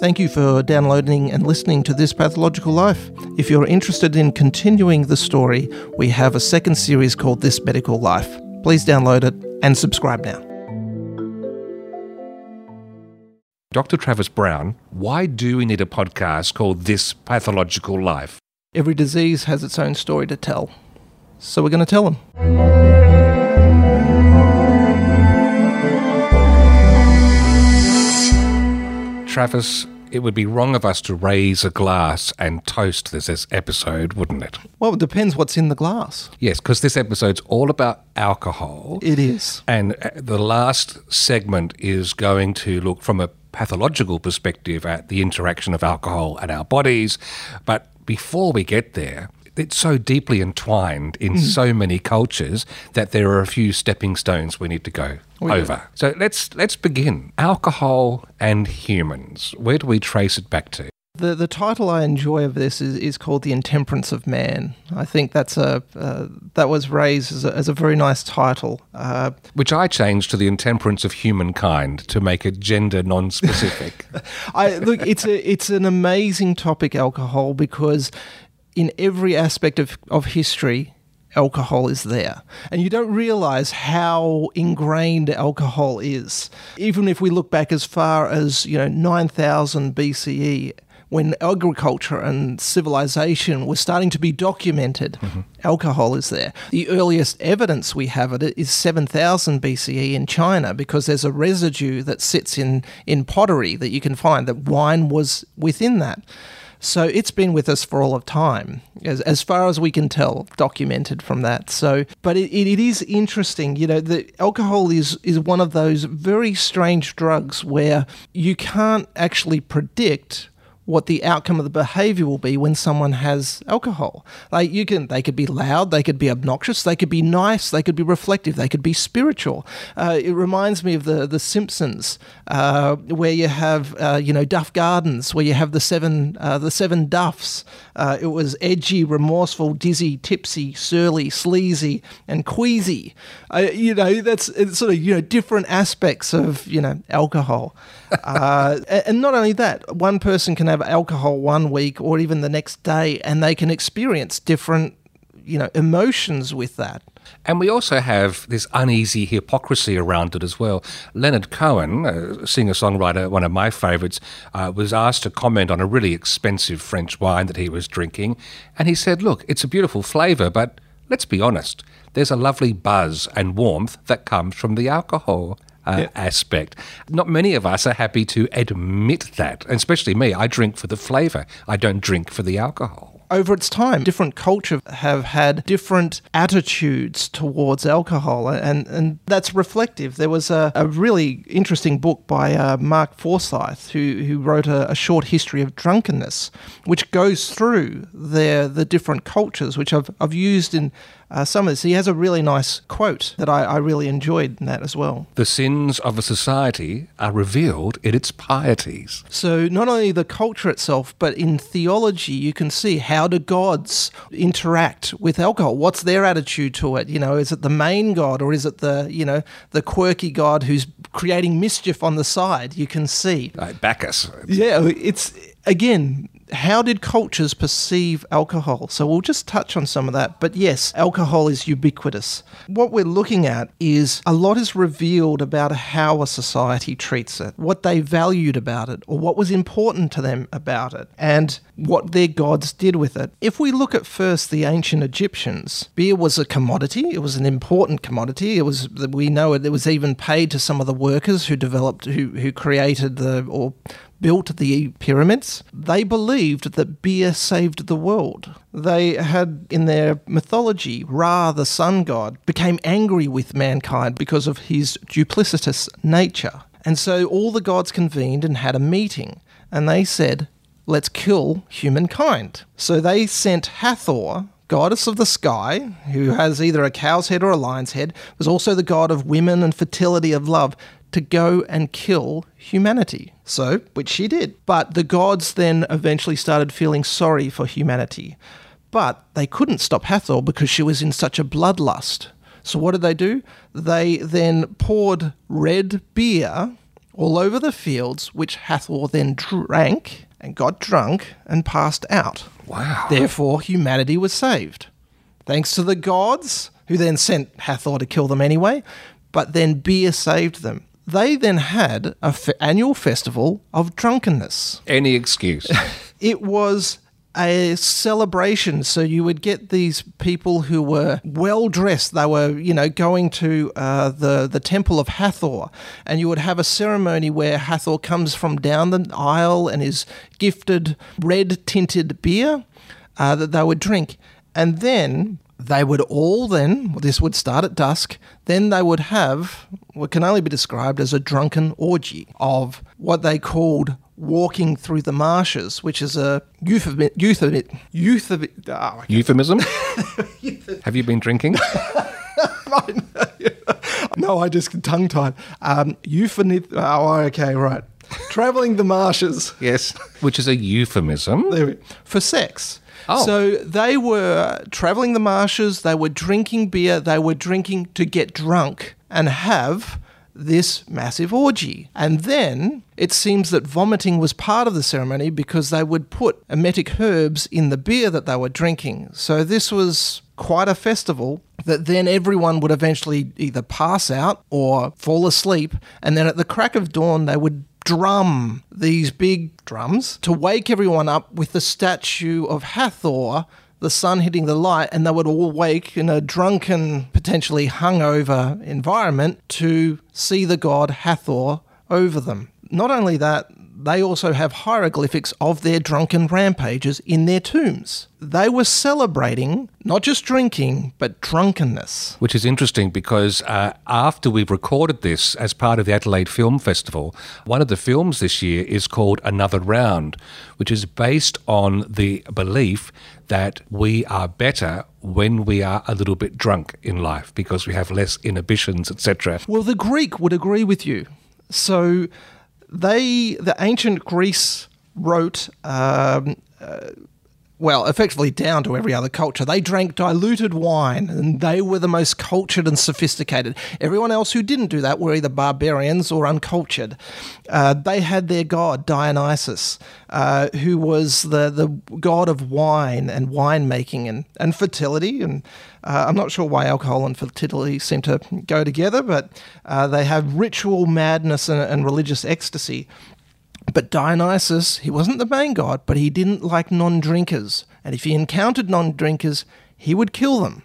Thank you for downloading and listening to This Pathological Life. If you're interested in continuing the story, we have a second series called This Medical Life. Please download it and subscribe now. Dr. Travis Brown, why do we need a podcast called This Pathological Life? Every disease has its own story to tell. So we're going to tell them. Travis, it would be wrong of us to raise a glass and toast this, episode, wouldn't it? Well, it depends what's in the glass. Yes, because this episode's all about alcohol. It is. And uh, the last segment is going to look from a pathological perspective at the interaction of alcohol and our bodies. But before we get there, it's so deeply entwined in so many cultures that there are a few stepping stones we need to go yeah. over. So let's let's begin. Alcohol and humans. Where do we trace it back to? The the title I enjoy of this is, is called the Intemperance of Man. I think that's a uh, that was raised as a, as a very nice title. Uh, Which I changed to the intemperance of humankind to make it gender non-specific. I look, it's a it's an amazing topic, alcohol, because in every aspect of, of history, alcohol is there. And you don't realize how ingrained alcohol is. Even if we look back as far as, you know, 9000 BCE, when agriculture and civilization were starting to be documented, mm-hmm. alcohol is there. The earliest evidence we have of it is 7000 BCE in China because there's a residue that sits in, in pottery that you can find that wine was within that. So it's been with us for all of time, as, as far as we can tell, documented from that. So, but it, it, is interesting, you know, the alcohol is, is one of those very strange drugs where you can't actually predict what the outcome of the behavior will be when someone has alcohol. Like you can, they could be loud, they could be obnoxious, they could be nice, they could be reflective, they could be spiritual. Uh, it reminds me of the the Simpsons, uh, where you have uh, you know Duff Gardens, where you have the seven uh, the seven Duffs. Uh, it was edgy, remorseful, dizzy, tipsy, surly, sleazy, and queasy. Uh, you know that's sort of you know different aspects of you know alcohol. And not only that, one person can have alcohol one week or even the next day, and they can experience different, you know, emotions with that. And we also have this uneasy hypocrisy around it as well. Leonard Cohen, singer songwriter, one of my favourites, uh, was asked to comment on a really expensive French wine that he was drinking. And he said, Look, it's a beautiful flavour, but let's be honest, there's a lovely buzz and warmth that comes from the alcohol uh, yeah. aspect. Not many of us are happy to admit that, especially me. I drink for the flavour, I don't drink for the alcohol over its time. Different cultures have had different attitudes towards alcohol, and, and that's reflective. There was a, a really interesting book by uh, Mark Forsyth, who, who wrote a, a, short history of drunkenness, which goes through the, the different cultures, which I've, I've used in uh, some of this. He has a really nice quote that I, I really enjoyed in that as well. The sins of a society are revealed in its pieties. So, not only the culture itself, but in theology, you can see how do gods interact with alcohol? What's their attitude to it? You know, is it the main god or is it the, you know, the quirky god who's creating mischief on the side? You can see. Like Bacchus. Yeah, it's again how did cultures perceive alcohol? So we'll just touch on some of that. But yes, alcohol is ubiquitous. What we're looking at is a lot is revealed about how a society treats it, what they valued about it, or what was important to them about it, and what their gods did with it. If we look at first the ancient Egyptians, beer was a commodity. It was an important commodity. It was we know it, it was even paid to some of the workers who developed who who created the or built the pyramids, they believed that beer saved the world. They had in their mythology, Ra, the sun god, became angry with mankind because of his duplicitous nature. And so all the gods convened and had a meeting, and they said, Let's kill humankind. So they sent Hathor, goddess of the sky, who has either a cow's head or a lion's head, was also the god of women and fertility of love, to go and kill humanity. So, which she did. But the gods then eventually started feeling sorry for humanity. But they couldn't stop Hathor because she was in such a bloodlust. So, what did they do? They then poured red beer all over the fields, which Hathor then drank and got drunk and passed out. Wow. Therefore, humanity was saved. Thanks to the gods, who then sent Hathor to kill them anyway, but then beer saved them. They then had an annual festival of drunkenness. Any excuse. It was a celebration. So you would get these people who were well dressed. They were, you know, going to uh, the the temple of Hathor, and you would have a ceremony where Hathor comes from down the aisle and is gifted red tinted beer uh, that they would drink, and then they would all then this would start at dusk then they would have what can only be described as a drunken orgy of what they called walking through the marshes, which is a euphemism. Euphemism. Euphemism. Oh, Euphemism? Have you been drinking? no, I just tongue tied. Um, euphemism. Oh, okay, right. Traveling the marshes. yes. Which is a euphemism. For sex. Oh. So they were traveling the marshes, they were drinking beer, they were drinking to get drunk and have this massive orgy. And then it seems that vomiting was part of the ceremony because they would put emetic herbs in the beer that they were drinking. So this was quite a festival that then everyone would eventually either pass out or fall asleep. And then at the crack of dawn, they would drum these big drums to wake everyone up with the statue of Hathor the sun hitting the light, and they would all wake in a drunken, potentially hungover environment to see the god Hathor over them. Not only that, they also have hieroglyphics of their drunken rampages in their tombs. They were celebrating not just drinking, but drunkenness. Which is interesting because uh, after we've recorded this as part of the Adelaide Film Festival, one of the films this year is called Another Round, which is based on the belief that we are better when we are a little bit drunk in life because we have less inhibitions, etc. Well, the Greek would agree with you. So they, the ancient Greece wrote, um, uh, well, effectively down to every other culture. They drank diluted wine and they were the most cultured and sophisticated. Everyone else who didn't do that were either barbarians or uncultured. Uh, they had their god, Dionysus, uh, who was the, the god of wine and winemaking and, and fertility. And uh, I'm not sure why alcohol and fertility seem to go together, but uh, they have ritual madness and, and religious ecstasy. But Dionysus, he wasn't the main god, but he didn't like non drinkers. And if he encountered non drinkers, he would kill them.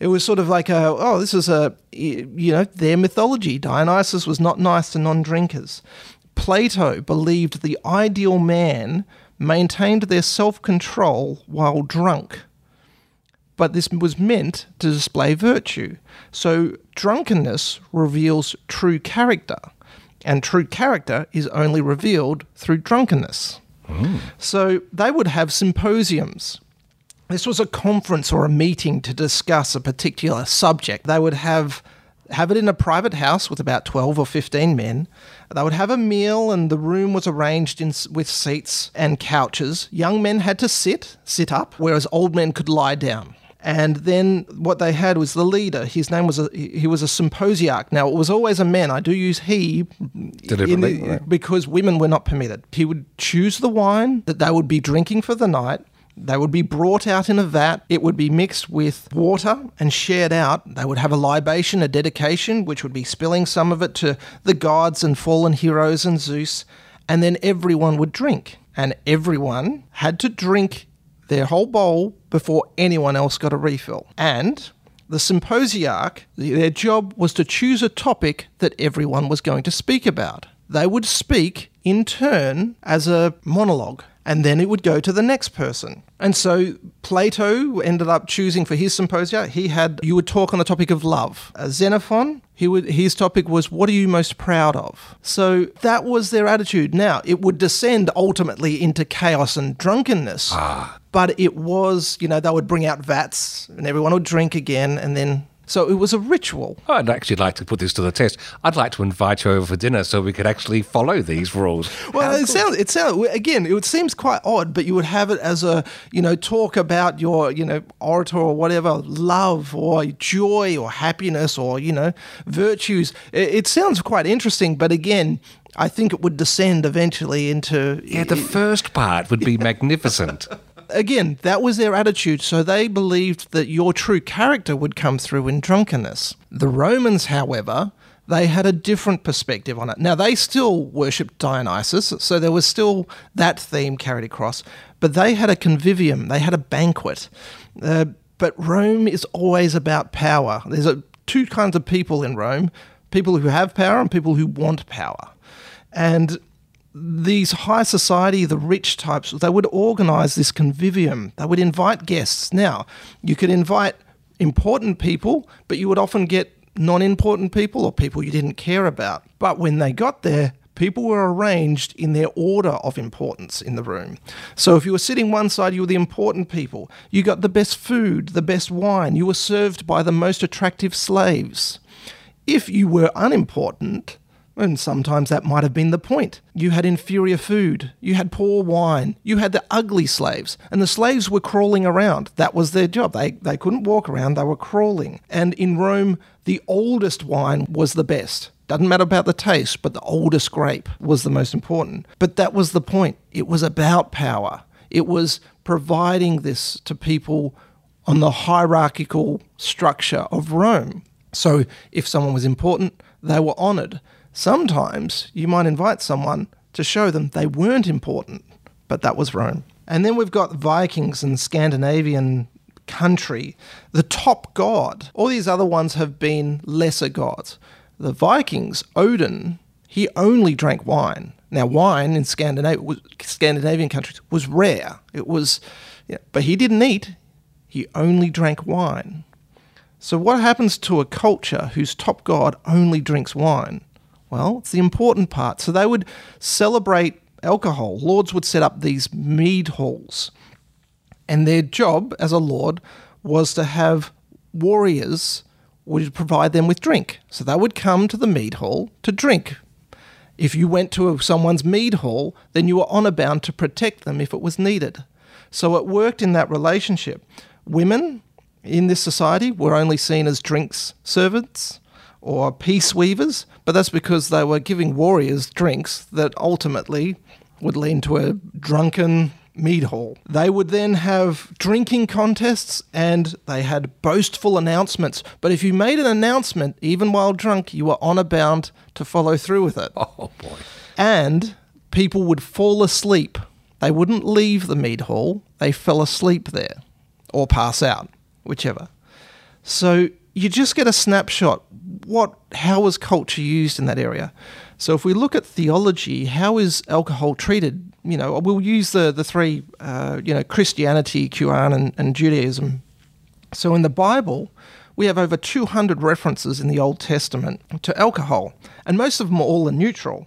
It was sort of like a, oh, this is a, you know, their mythology. Dionysus was not nice to non drinkers. Plato believed the ideal man maintained their self control while drunk. But this was meant to display virtue. So drunkenness reveals true character and true character is only revealed through drunkenness. Hmm. So they would have symposiums. This was a conference or a meeting to discuss a particular subject. They would have have it in a private house with about 12 or 15 men. They would have a meal and the room was arranged in, with seats and couches. Young men had to sit, sit up, whereas old men could lie down. And then what they had was the leader. His name was a, he was a symposiarch. Now it was always a man. I do use he Deliberately, yeah. because women were not permitted. He would choose the wine that they would be drinking for the night. They would be brought out in a vat. It would be mixed with water and shared out. They would have a libation, a dedication, which would be spilling some of it to the gods and fallen heroes and Zeus. And then everyone would drink. And everyone had to drink their whole bowl before anyone else got a refill. And the symposiarch, their job was to choose a topic that everyone was going to speak about. They would speak in turn as a monologue, and then it would go to the next person. And so Plato ended up choosing for his symposia, he had, you would talk on the topic of love. Uh, Xenophon, he would, his topic was, what are you most proud of? So that was their attitude. Now, it would descend ultimately into chaos and drunkenness. But it was, you know, they would bring out vats and everyone would drink again and then. So it was a ritual. Oh, I'd actually like to put this to the test. I'd like to invite you over for dinner so we could actually follow these rules. Well, it sounds, it sounds, again, it seems quite odd, but you would have it as a, you know, talk about your, you know, orator or whatever, love or joy or happiness or, you know, virtues. It, it sounds quite interesting, but again, I think it would descend eventually into. Yeah, the first part would be magnificent. Again, that was their attitude, so they believed that your true character would come through in drunkenness. The Romans, however, they had a different perspective on it. Now, they still worshipped Dionysus, so there was still that theme carried across, but they had a convivium, they had a banquet. Uh, but Rome is always about power. There's a, two kinds of people in Rome people who have power and people who want power. And these high society, the rich types, they would organize this convivium. They would invite guests. Now, you could invite important people, but you would often get non important people or people you didn't care about. But when they got there, people were arranged in their order of importance in the room. So if you were sitting one side, you were the important people. You got the best food, the best wine. You were served by the most attractive slaves. If you were unimportant, and sometimes that might have been the point. You had inferior food, you had poor wine, you had the ugly slaves, and the slaves were crawling around. That was their job. They, they couldn't walk around, they were crawling. And in Rome, the oldest wine was the best. Doesn't matter about the taste, but the oldest grape was the most important. But that was the point. It was about power, it was providing this to people on the hierarchical structure of Rome. So if someone was important, they were honoured. Sometimes you might invite someone to show them they weren't important, but that was Rome. And then we've got Vikings and Scandinavian country, the top god. All these other ones have been lesser gods. The Vikings, Odin, he only drank wine. Now, wine in Scandinavia, Scandinavian countries was rare. It was, yeah, but he didn't eat. He only drank wine. So, what happens to a culture whose top god only drinks wine? Well, it's the important part. So, they would celebrate alcohol. Lords would set up these mead halls. And their job as a lord was to have warriors would provide them with drink. So they would come to the mead hall to drink. If you went to someone's mead hall, then you were honour bound to protect them if it was needed. So it worked in that relationship. Women in this society were only seen as drinks servants or peace weavers, but that's because they were giving warriors drinks that ultimately would lead to a drunken mead hall. They would then have drinking contests and they had boastful announcements. But if you made an announcement, even while drunk, you were honour bound to follow through with it. Oh, boy. And people would fall asleep. They wouldn't leave the mead hall, they fell asleep there or pass out whichever. So you just get a snapshot. What, how was culture used in that area? So if we look at theology, how is alcohol treated? You know, we'll use the the three, uh, you know, Christianity, Quran, and, and Judaism. So in the Bible, we have over 200 references in the Old Testament to alcohol, and most of them are all neutral.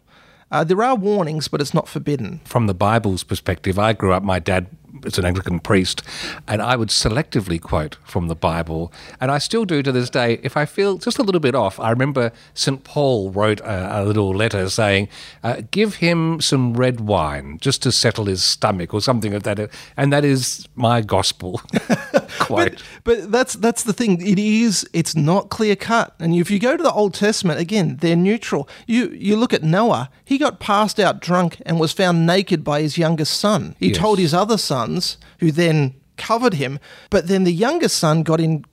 Uh, there are warnings, but it's not forbidden. From the Bible's perspective, I grew up, my dad as an Anglican priest, and I would selectively quote from the Bible, and I still do to this day. If I feel just a little bit off, I remember St. Paul wrote a, a little letter saying, uh, "Give him some red wine just to settle his stomach," or something of that, and that is my gospel quote. But, but that's that's the thing. It is. It's not clear cut, and if you go to the Old Testament again, they're neutral. You you look at Noah. He got passed out drunk and was found naked by his youngest son. He yes. told his other son sons who then covered him. But then the youngest son got in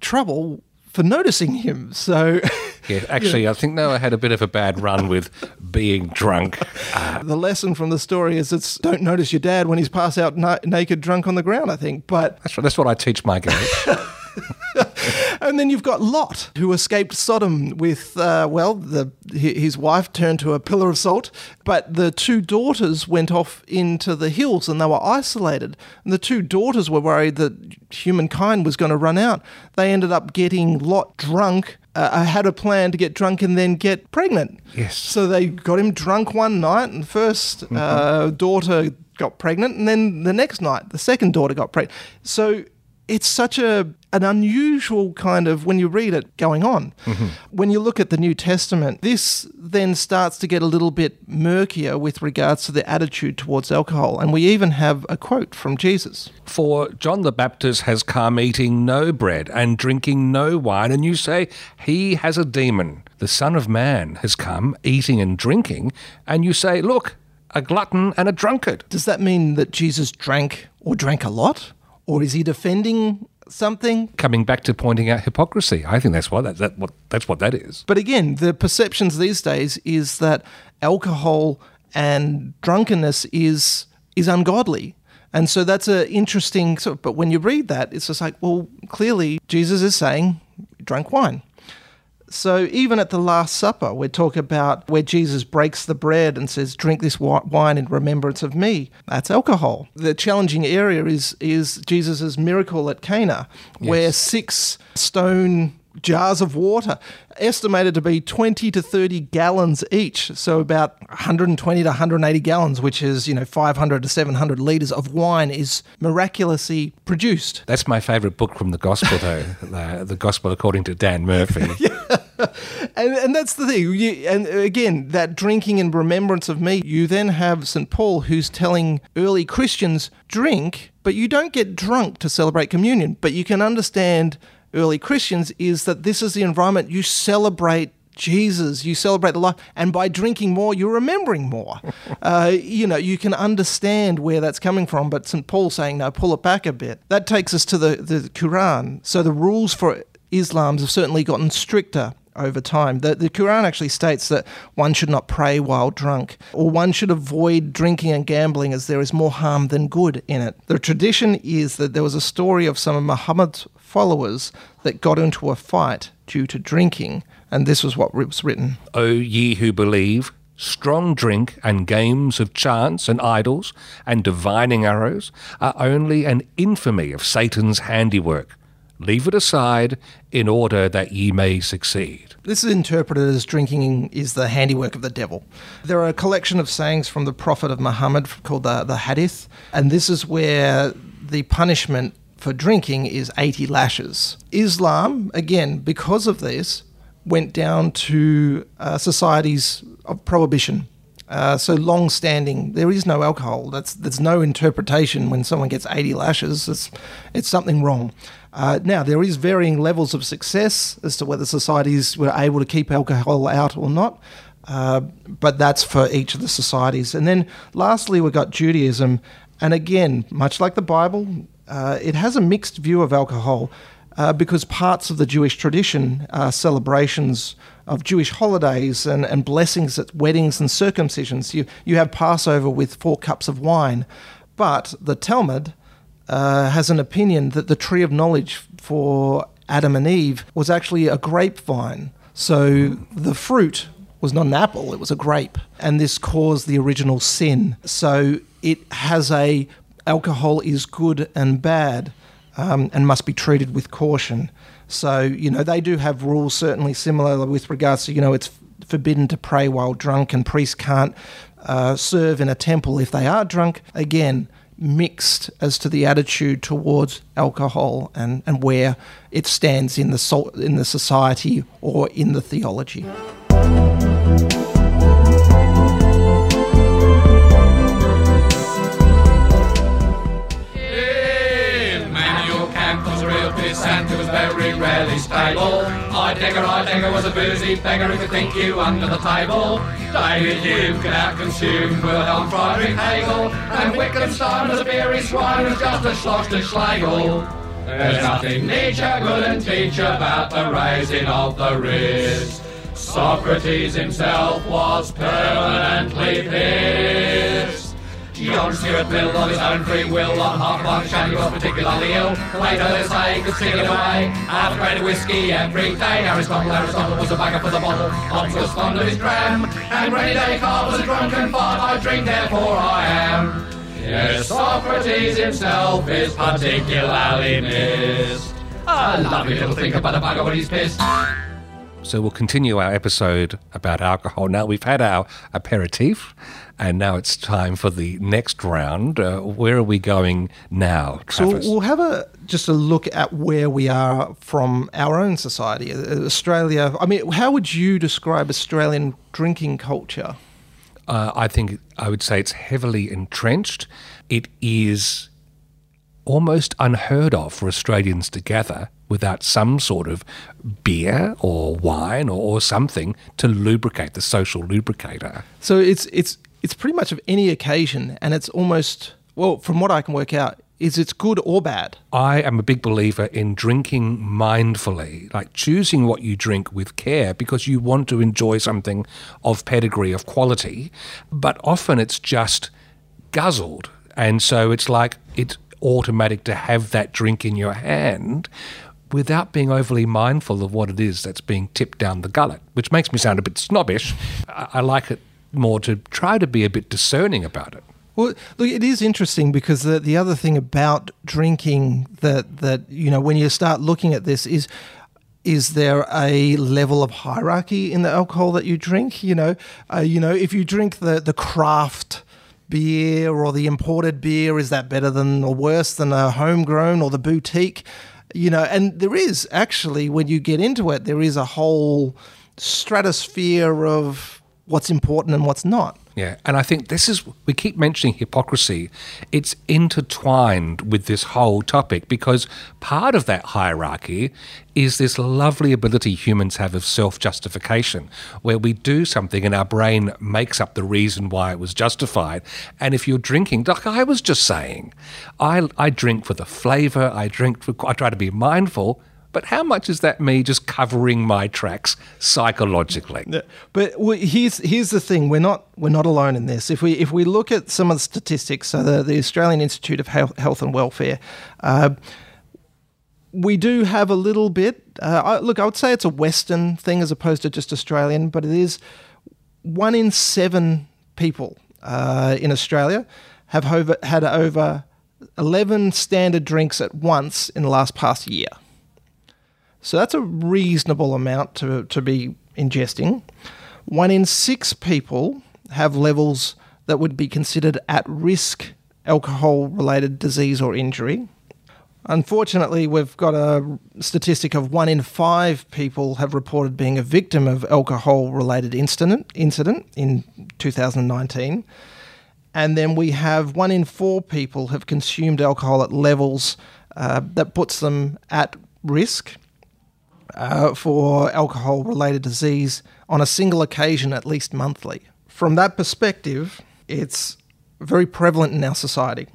trouble for noticing him. So. Yeah, actually, I think Noah had a bit of a bad run with being drunk. Uh, the lesson from the story is it's don't notice your dad when he's passed out na- naked drunk on the ground, I think. But that's, that's what I teach my girls. and then you've got Lot, who escaped Sodom with, uh, well, the, his wife turned to a pillar of salt, but the two daughters went off into the hills and they were isolated. And the two daughters were worried that humankind was going to run out. They ended up getting Lot drunk. Uh, had a plan to get drunk and then get pregnant. Yes. So they got him drunk one night, and first mm-hmm. uh, daughter got pregnant, and then the next night the second daughter got pregnant. So it's such a an unusual kind of when you read it going on. Mm-hmm. When you look at the New Testament, this then starts to get a little bit murkier with regards to the attitude towards alcohol. And we even have a quote from Jesus. For John the Baptist has come eating no bread and drinking no wine, and you say he has a demon. the Son of Man has come, eating and drinking, and you say, look, a glutton and a drunkard. Does that mean that Jesus drank or drank a lot? Or is he defending something? Coming back to pointing out hypocrisy, I think that's what that, that what that's what that is. But again, the perceptions these days is that alcohol and drunkenness is is ungodly. And so that's an interesting sort of, but when you read that, it's just like, well, clearly Jesus is saying drink wine. So even at the Last Supper, we talk about where Jesus breaks the bread and says, "Drink this wine in remembrance of me." That's alcohol. The challenging area is is Jesus' miracle at Cana, yes. where six stone jars of water, estimated to be 20 to 30 gallons each. So about 120 to 180 gallons, which is, you know, 500 to 700 litres of wine is miraculously produced. That's my favourite book from the Gospel, though, the, the, Gospel according to Dan Murphy. yeah. And, and that's the thing. You, and again, that drinking in remembrance of me, you then have St. Paul who's telling early Christians, drink, but you don't get drunk to celebrate communion. But you can understand early Christians is that this is the environment you celebrate Jesus, you celebrate the life, and by drinking more, you're remembering more. uh, you know, you can understand where that's coming from, but St. Paul saying, no, pull it back a bit. That takes us to the, the Quran. So the rules for Islam have certainly gotten stricter over time. The, the Quran actually states that one should not pray while drunk, or one should avoid drinking and gambling as there is more harm than good in it. The tradition is that there was a story of some of Muhammad's followers that got into a fight due to drinking, and this was what was written O ye who believe, strong drink and games of chance and idols and divining arrows are only an infamy of Satan's handiwork. Leave it aside in order that ye may succeed. This is interpreted as drinking is the handiwork of the devil. There are a collection of sayings from the Prophet of Muhammad called the, the Hadith, and this is where the punishment for drinking is 80 lashes. Islam, again, because of this, went down to uh, societies of prohibition. Uh, so long standing, there is no alcohol. That's there's no interpretation when someone gets 80 lashes. It's it's something wrong. Uh, now there is varying levels of success as to whether societies were able to keep alcohol out or not. Uh, but that's for each of the societies. And then lastly, we've got Judaism. And again, much like the Bible, uh, it has a mixed view of alcohol uh, because parts of the Jewish tradition are celebrations of Jewish holidays and, and blessings at weddings and circumcisions. You, you have Passover with four cups of wine. But the Talmud uh, has an opinion that the tree of knowledge for Adam and Eve was actually a grapevine. So the fruit was not an apple, it was a grape. And this caused the original sin. So it has a alcohol is good and bad um, and must be treated with caution. So, you know, they do have rules certainly similar with regards to, you know, it's forbidden to pray while drunk and priests can't uh, serve in a temple if they are drunk. Again, mixed as to the attitude towards alcohol and, and where it stands in the, in the society or in the theology. Rarely stable. I digger, I digger was a boozy beggar who could think you under the table. David Hume could out-consume Wilhelm Friedrich Hegel, and Wittgenstein was a beery swine who's just a Schloss to Schlegel. There's nothing Nietzsche couldn't teach about the raising of the wrist. Socrates himself was permanently pissed. John Stuart Mill on his own free will on half function he was particularly ill. Later they say could stick it away. A of whiskey every day. Aristotle, Aristotle was a bagger for the bottle. Hobbes was fond of his dram. And Rene Descartes was a drunken fart. I drink, therefore I am. Yes, Socrates himself is particularly missed. A lovely little thing about a bugger when he's pissed. So we'll continue our episode about alcohol. Now we've had our aperitif, and now it's time for the next round. Uh, where are we going now, Travis? So we'll have a just a look at where we are from our own society, uh, Australia. I mean, how would you describe Australian drinking culture? Uh, I think I would say it's heavily entrenched. It is almost unheard of for Australians to gather without some sort of beer or wine or, or something to lubricate the social lubricator. So it's it's it's pretty much of any occasion, and it's almost well, from what I can work out, is it's good or bad. I am a big believer in drinking mindfully, like choosing what you drink with care because you want to enjoy something of pedigree, of quality, but often it's just guzzled. And so it's like it's automatic to have that drink in your hand without being overly mindful of what it is that's being tipped down the gullet, which makes me sound a bit snobbish. I, I like it more to try to be a bit discerning about it. Well, look, it is interesting because the the other thing about drinking that that you know when you start looking at this is is there a level of hierarchy in the alcohol that you drink? You know, uh, you know if you drink the the craft beer or the imported beer, is that better than or worse than a homegrown or the boutique? You know, and there is actually when you get into it, there is a whole stratosphere of what's important and what's not. Yeah, and I think this is, we keep mentioning hypocrisy. It's intertwined with this whole topic because part of that hierarchy is this lovely ability humans have of self justification, where we do something and our brain makes up the reason why it was justified. And if you're drinking, like I was just saying, I, I drink for the flavour, I drink for, I try to be mindful. But how much is that me just covering my tracks psychologically? But here's here's the thing: we're not we're not alone in this. If we if we look at some of the statistics, so the, the Australian Institute of Health, and Welfare. Uh, we do have a little bit. Uh, I, look, I would say it's a Western thing as opposed to just Australian, but it is one in seven people uh, in Australia have over, had over 11 standard drinks at once in the last past year. So that's a reasonable amount to, to be ingesting. One in six people have levels that would be considered at risk alcohol related disease or injury. Unfortunately, we've got a statistic of one in five people have reported being a victim of alcohol related incident, incident in 2019. And then we have one in four people have consumed alcohol at levels uh, that puts them at risk uh, for alcohol related disease on a single occasion, at least monthly. From that perspective, it's very prevalent in our society.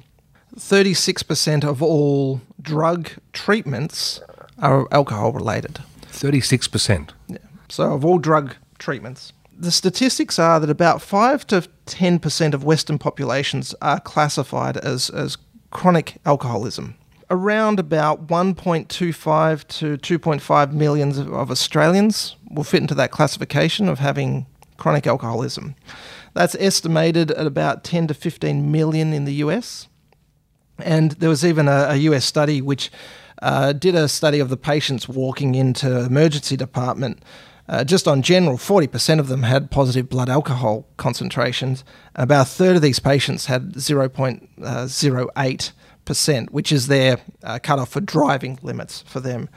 36% of all drug treatments are alcohol related. 36%. Yeah. So, of all drug treatments, the statistics are that about 5 to 10% of Western populations are classified as, as chronic alcoholism around about 1.25 to 2.5 millions of Australians will fit into that classification of having chronic alcoholism. That's estimated at about 10 to 15 million in the US. And there was even a, a US study which uh, did a study of the patients walking into emergency department. Uh, just on general, 40% of them had positive blood alcohol concentrations. About a third of these patients had 0.08 percent, which is their uh, cutoff for driving limits for them.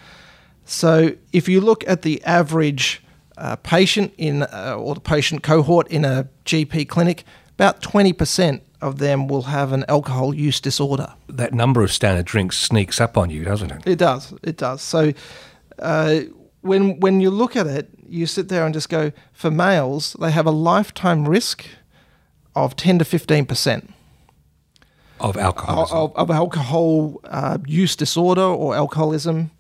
So if you look at the average uh, patient in uh, or the patient cohort in a GP clinic, about 20% of them will have an alcohol use disorder. That number of standard drinks sneaks up on you, doesn't it? It does. It does. So uh, when when you look at it, you sit there and just go, for males, they have a lifetime risk of 10 to 15% of alcohol of, of, alcohol uh, use disorder or alcoholism,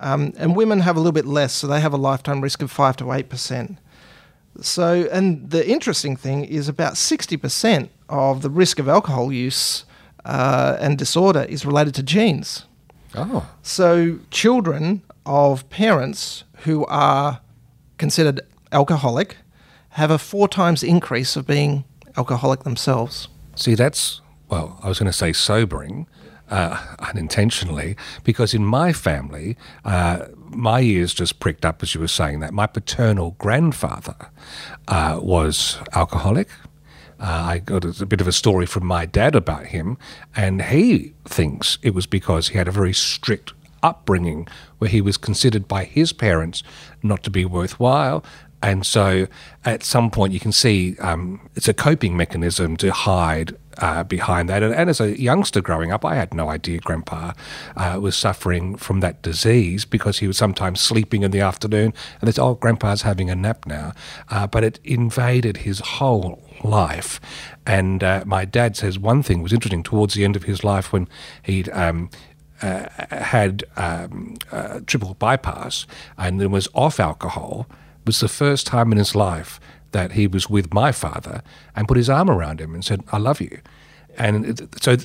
um, and women have a little bit less, so they have a lifetime risk of five to eight percent. So, and the interesting thing is about sixty percent of the risk of alcohol use uh, and disorder is related to genes. Oh, so children of parents who are considered alcoholic have a four times increase of being alcoholic themselves. See, that's well, I was going to say sobering, uh, unintentionally, because in my family, uh, my ears just pricked up as you were saying that. My paternal grandfather uh, was alcoholic. Uh, I got a, bit of a story from my dad about him, and he thinks it was because he had a very strict upbringing where he was considered by his parents not to be worthwhile and so at some point, you can see um, it's a coping mechanism to hide uh, behind that. And, and, as a youngster growing up, I had no idea Grandpa uh, was suffering from that disease because he was sometimes sleeping in the afternoon and it's, oh, Grandpa's having a nap now. Uh, but it invaded his whole life. And uh, my dad says one thing was interesting towards the end of his life when he'd. Um, uh, had um, uh, triple bypass and then was off alcohol was the first time in his life that he was with my father and put his arm around him and said, I love you. And so,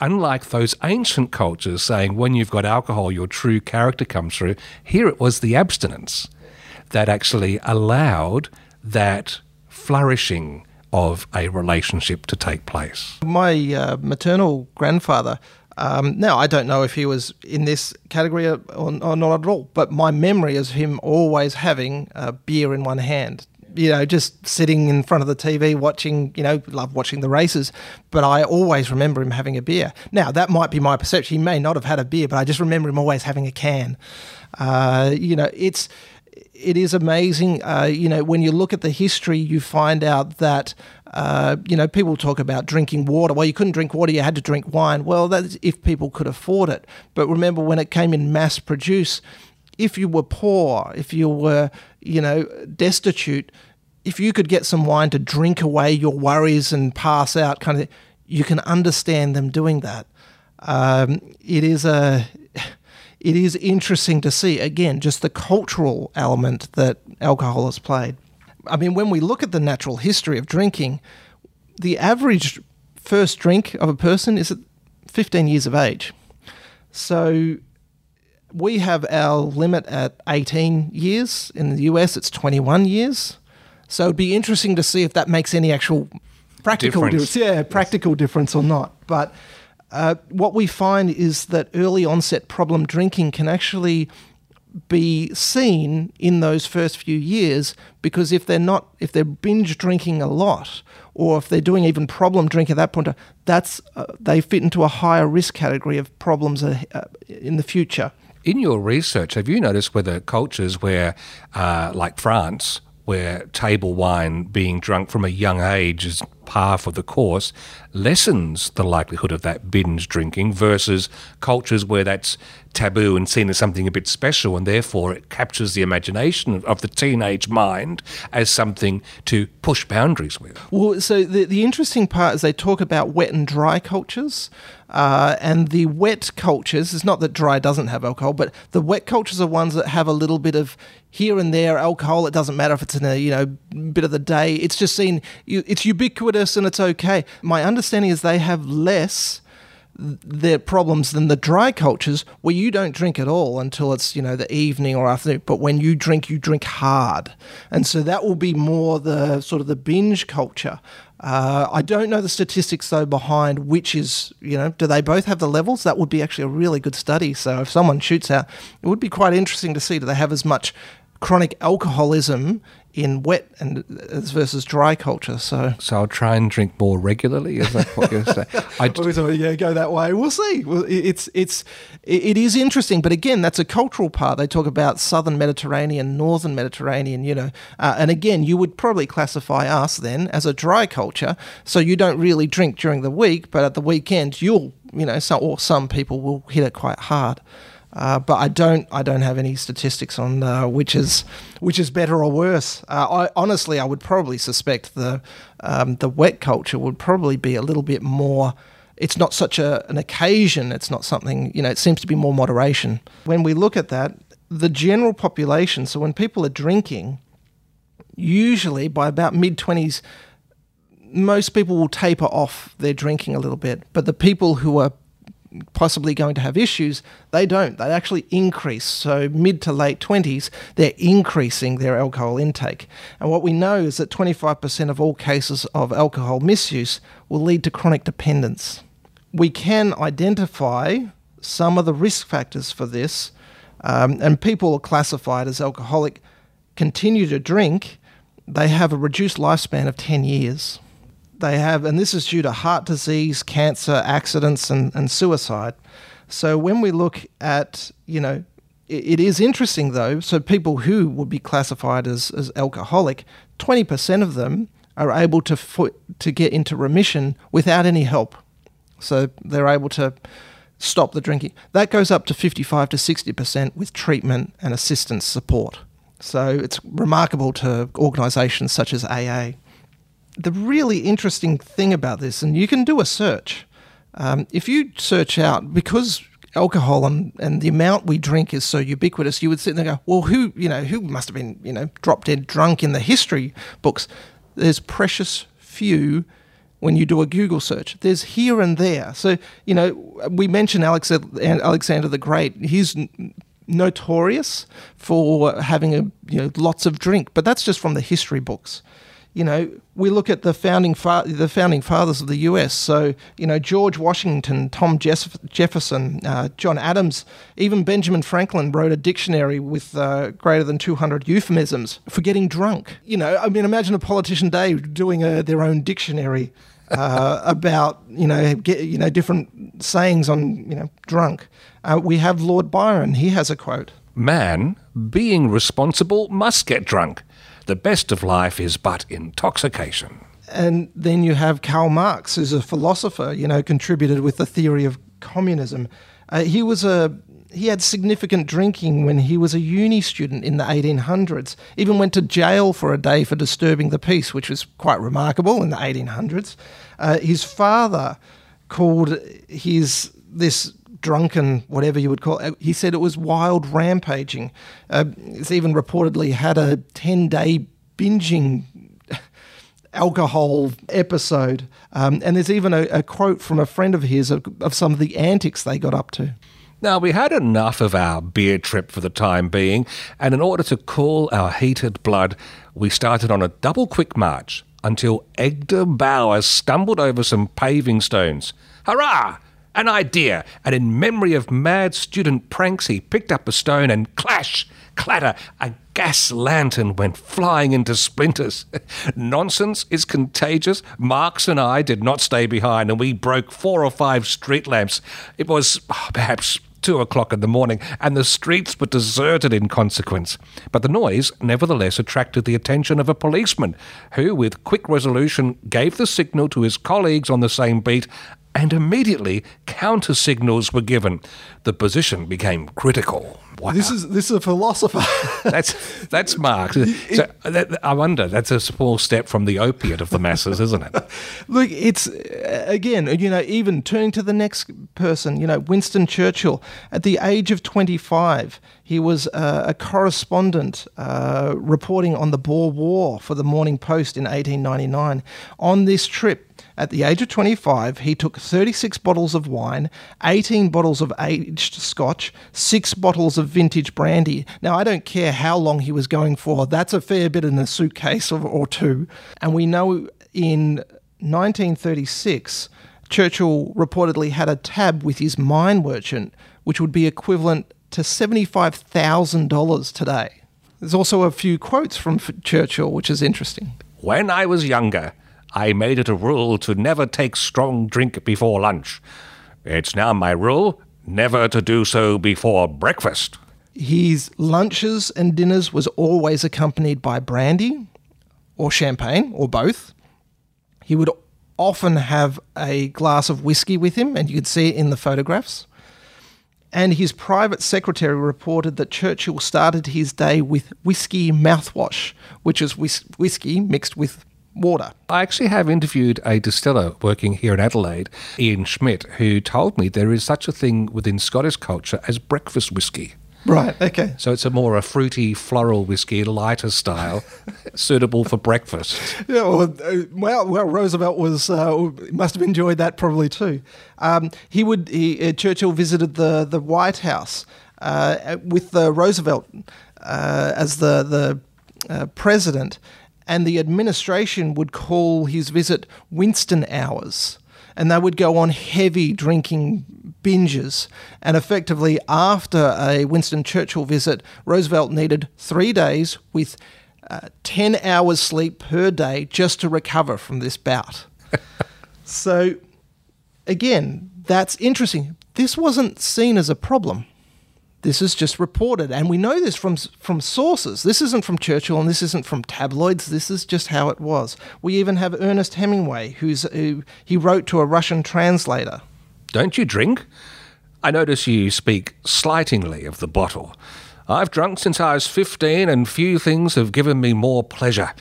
unlike those ancient cultures saying when you've got alcohol, your true character comes through, here it was the abstinence that actually allowed that flourishing of a relationship to take place. My uh, maternal grandfather um, now, I don't know if he was in this category or, or, not at all, but my memory is him always having a beer in one hand. You know, just sitting in front of the TV watching, you know, love watching the races, but I always remember him having a beer. Now, that might be my perception. He may not have had a beer, but I just remember him always having a can. Uh, you know, it's it is amazing. Uh, you know, when you look at the history, you find out that uh, you know, people talk about drinking water. Well, you couldn't drink water, you had to drink wine. Well, that's if people could afford it. But remember, when it came in mass produce, if you were poor, if you were, you know, destitute, if you could get some wine to drink away your worries and pass out, kind of, you can understand them doing that. Um, it is a, it is interesting to see again just the cultural element that alcohol has played. I mean, when we look at the natural history of drinking, the average first drink of a person is at 15 years of age. So we have our limit at 18 years. In the US, it's 21 years. So it'd be interesting to see if that makes any actual practical difference. Yeah, practical yes. difference or not. But uh, what we find is that early onset problem drinking can actually be seen in those first few years because if they're not if they're binge drinking a lot or if they're doing even problem drink at that point that's uh, they fit into a higher risk category of problems uh, in the future in your research have you noticed whether cultures where uh, like France where table wine being drunk from a young age is par for the course lessens the likelihood of that binge drinking versus cultures where that's taboo and seen as something a bit special and therefore it captures the imagination of the teenage mind as something to push boundaries with. Well, so the, the interesting part is they talk about wet and dry cultures. Uh, and the wet cultures, it's not that dry doesn't have alcohol, but the wet cultures are ones that have a little bit of here and there alcohol. It doesn't matter if it's in a you know bit of the day. It's just seen. It's ubiquitous and it's okay. My understanding is they have less their problems than the dry cultures where you don't drink at all until it's you know the evening or afternoon but when you drink you drink hard and so that will be more the sort of the binge culture uh, I don't know the statistics though behind which is, you know, do they both have the levels? That would be actually a really good study. So if someone shoots out, it would be quite interesting to see do they have as much chronic alcoholism in wet and versus dry culture. So, so I'll try and drink more regularly. Is that what you're saying? I d- yeah, go that way. We'll see. It's it's it is interesting, but again, that's a cultural part. They talk about southern Mediterranean, northern Mediterranean. You know, uh, and again, you would probably classify us then as a dry culture. So you don't really drink during the week, but at the weekend you'll you know, some, or some people will hit it quite hard. Uh, but I don't I don't have any statistics on uh, which is which is better or worse. Uh, I honestly I would probably suspect the um, the wet culture would probably be a little bit more. It's not such a, an occasion. It's not something you know. It seems to be more moderation. When we look at that, the general population. So when people are drinking, usually by about mid twenties, most people will taper off their drinking a little bit. But the people who are possibly going to have issues, they don't. They actually increase. So, mid to late 20s, they're increasing their alcohol intake. And what we know is that 25% of all cases of alcohol misuse will lead to chronic dependence. We can identify some of the risk factors for this, um, and people are classified as alcoholic continue to drink, they have a reduced lifespan of 10 years they have, and this is due to heart disease, cancer, accidents, and, and suicide. So when we look at, you know, it, it is interesting though. So people who would be classified as, as alcoholic, 20% of them are able to fo- to get into remission without any help. So they're able to stop the drinking. That goes up to 55 to 60% with treatment and assistance support. So it's remarkable to organisations such as AA. The really interesting thing about this, and you can do a search, um, if you search out, because alcohol and, and the amount we drink is so ubiquitous, you would sit there and go, well, who, you know, who must have been, you know, drop dead drunk in the history books? There's precious few when you do a Google search. There's here and there. So, you know, we mentioned Alex, Alexander the Great. He's notorious for having a, you know, lots of drink, but that's just from the history books you know, we look at the founding fa- the founding fathers of the U.S. So, you know, George Washington, Tom Jeff- Jefferson, uh, John Adams, even Benjamin Franklin wrote a dictionary with uh, greater than 200 euphemisms for getting drunk. You know, I mean, imagine a politician today doing a, their own dictionary uh, about you know get, you know different sayings on you know drunk. Uh, we have Lord Byron. He has a quote. Man, being responsible, must get drunk. The best of life is but intoxication. And then you have Karl Marx, who's a philosopher, you know, contributed with the theory of communism. Uh, he was a he had significant drinking when he was a uni student in the 1800s. Even went to jail for a day for disturbing the peace, which was quite remarkable in the 1800s. Uh, his father called his this drunken, whatever you would call it. He said it was wild rampaging. Uh, it's even reportedly had a 10 day binging alcohol episode. Um, and there's even a, a, quote from a friend of his of, of some of the antics they got up to. Now, we had enough of our beer trip for the time being, and in order to cool our heated blood, we started on a double quick march until Edgar Bauer stumbled over some paving stones. Hurrah! An idea, and in memory of mad student pranks, he picked up a stone and clash, clatter, a gas lantern went flying into splinters. Nonsense is contagious. Marx and I did not stay behind, and we broke four or five street lamps. It was oh, perhaps two o'clock in the morning, and the streets were deserted in consequence. But the noise nevertheless attracted the attention of a policeman, who, with quick resolution, gave the signal to his colleagues on the same beat, and immediately counter signals were given. The position became critical. Wow. This is this is a philosopher. that's that's Marx. So that, I wonder. That's a small step from the opiate of the masses, isn't it? Look, it's again, you know, even turning to the next person, you know, Winston Churchill. At the age of twenty-five, he was uh, a correspondent uh, reporting on the Boer War for the Morning Post in eighteen ninety-nine. On this trip, at the age of 25, he took 36 bottles of wine, 18 bottles of aged scotch, six bottles of vintage brandy. Now, I don't care how long he was going for, that's a fair bit in a suitcase or, or two. And we know in 1936, Churchill reportedly had a tab with his mine merchant, which would be equivalent to $75,000 today. There's also a few quotes from Churchill, which is interesting. When I was younger, I made it a rule to never take strong drink before lunch. It's now my rule never to do so before breakfast. His lunches and dinners was always accompanied by brandy or champagne or both. He would often have a glass of whiskey with him, and you could see it in the photographs. And his private secretary reported that Churchill started his day with whiskey mouthwash, which is whis- whiskey mixed with water. I actually have interviewed a distiller working here in Adelaide, Ian Schmidt, who told me there is such a thing within Scottish culture as breakfast whiskey. Right. Okay. So it's a more a fruity, floral whiskey, lighter style, suitable for breakfast. Yeah. Well, uh, well, well Roosevelt was uh, must have enjoyed that probably too. Um, he would. He, uh, Churchill visited the the White House uh, with the Roosevelt uh, as the the uh, president, and the administration would call his visit Winston hours. And they would go on heavy drinking binges. And effectively, after a Winston Churchill visit, Roosevelt needed three days with uh, 10 hours sleep per day just to recover from this bout. so, again, that's interesting. This wasn't seen as a problem. This is just reported, and we know this from from sources. This isn't from Churchill, and this isn't from tabloids. This is just how it was. We even have Ernest Hemingway, who's who, he wrote to a Russian translator. Don't you drink? I notice you speak slightingly of the bottle. I've drunk since I was fifteen, and few things have given me more pleasure.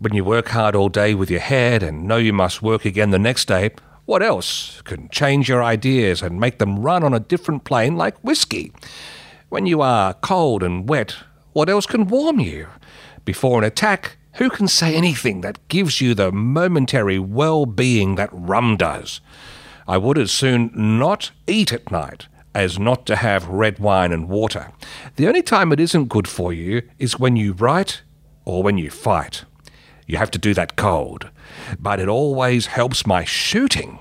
When you work hard all day with your head and know you must work again the next day, what else can change your ideas and make them run on a different plane like whiskey? When you are cold and wet, what else can warm you? Before an attack, who can say anything that gives you the momentary well being that rum does? I would as soon not eat at night as not to have red wine and water. The only time it isn't good for you is when you write or when you fight. You have to do that cold. But it always helps my shooting.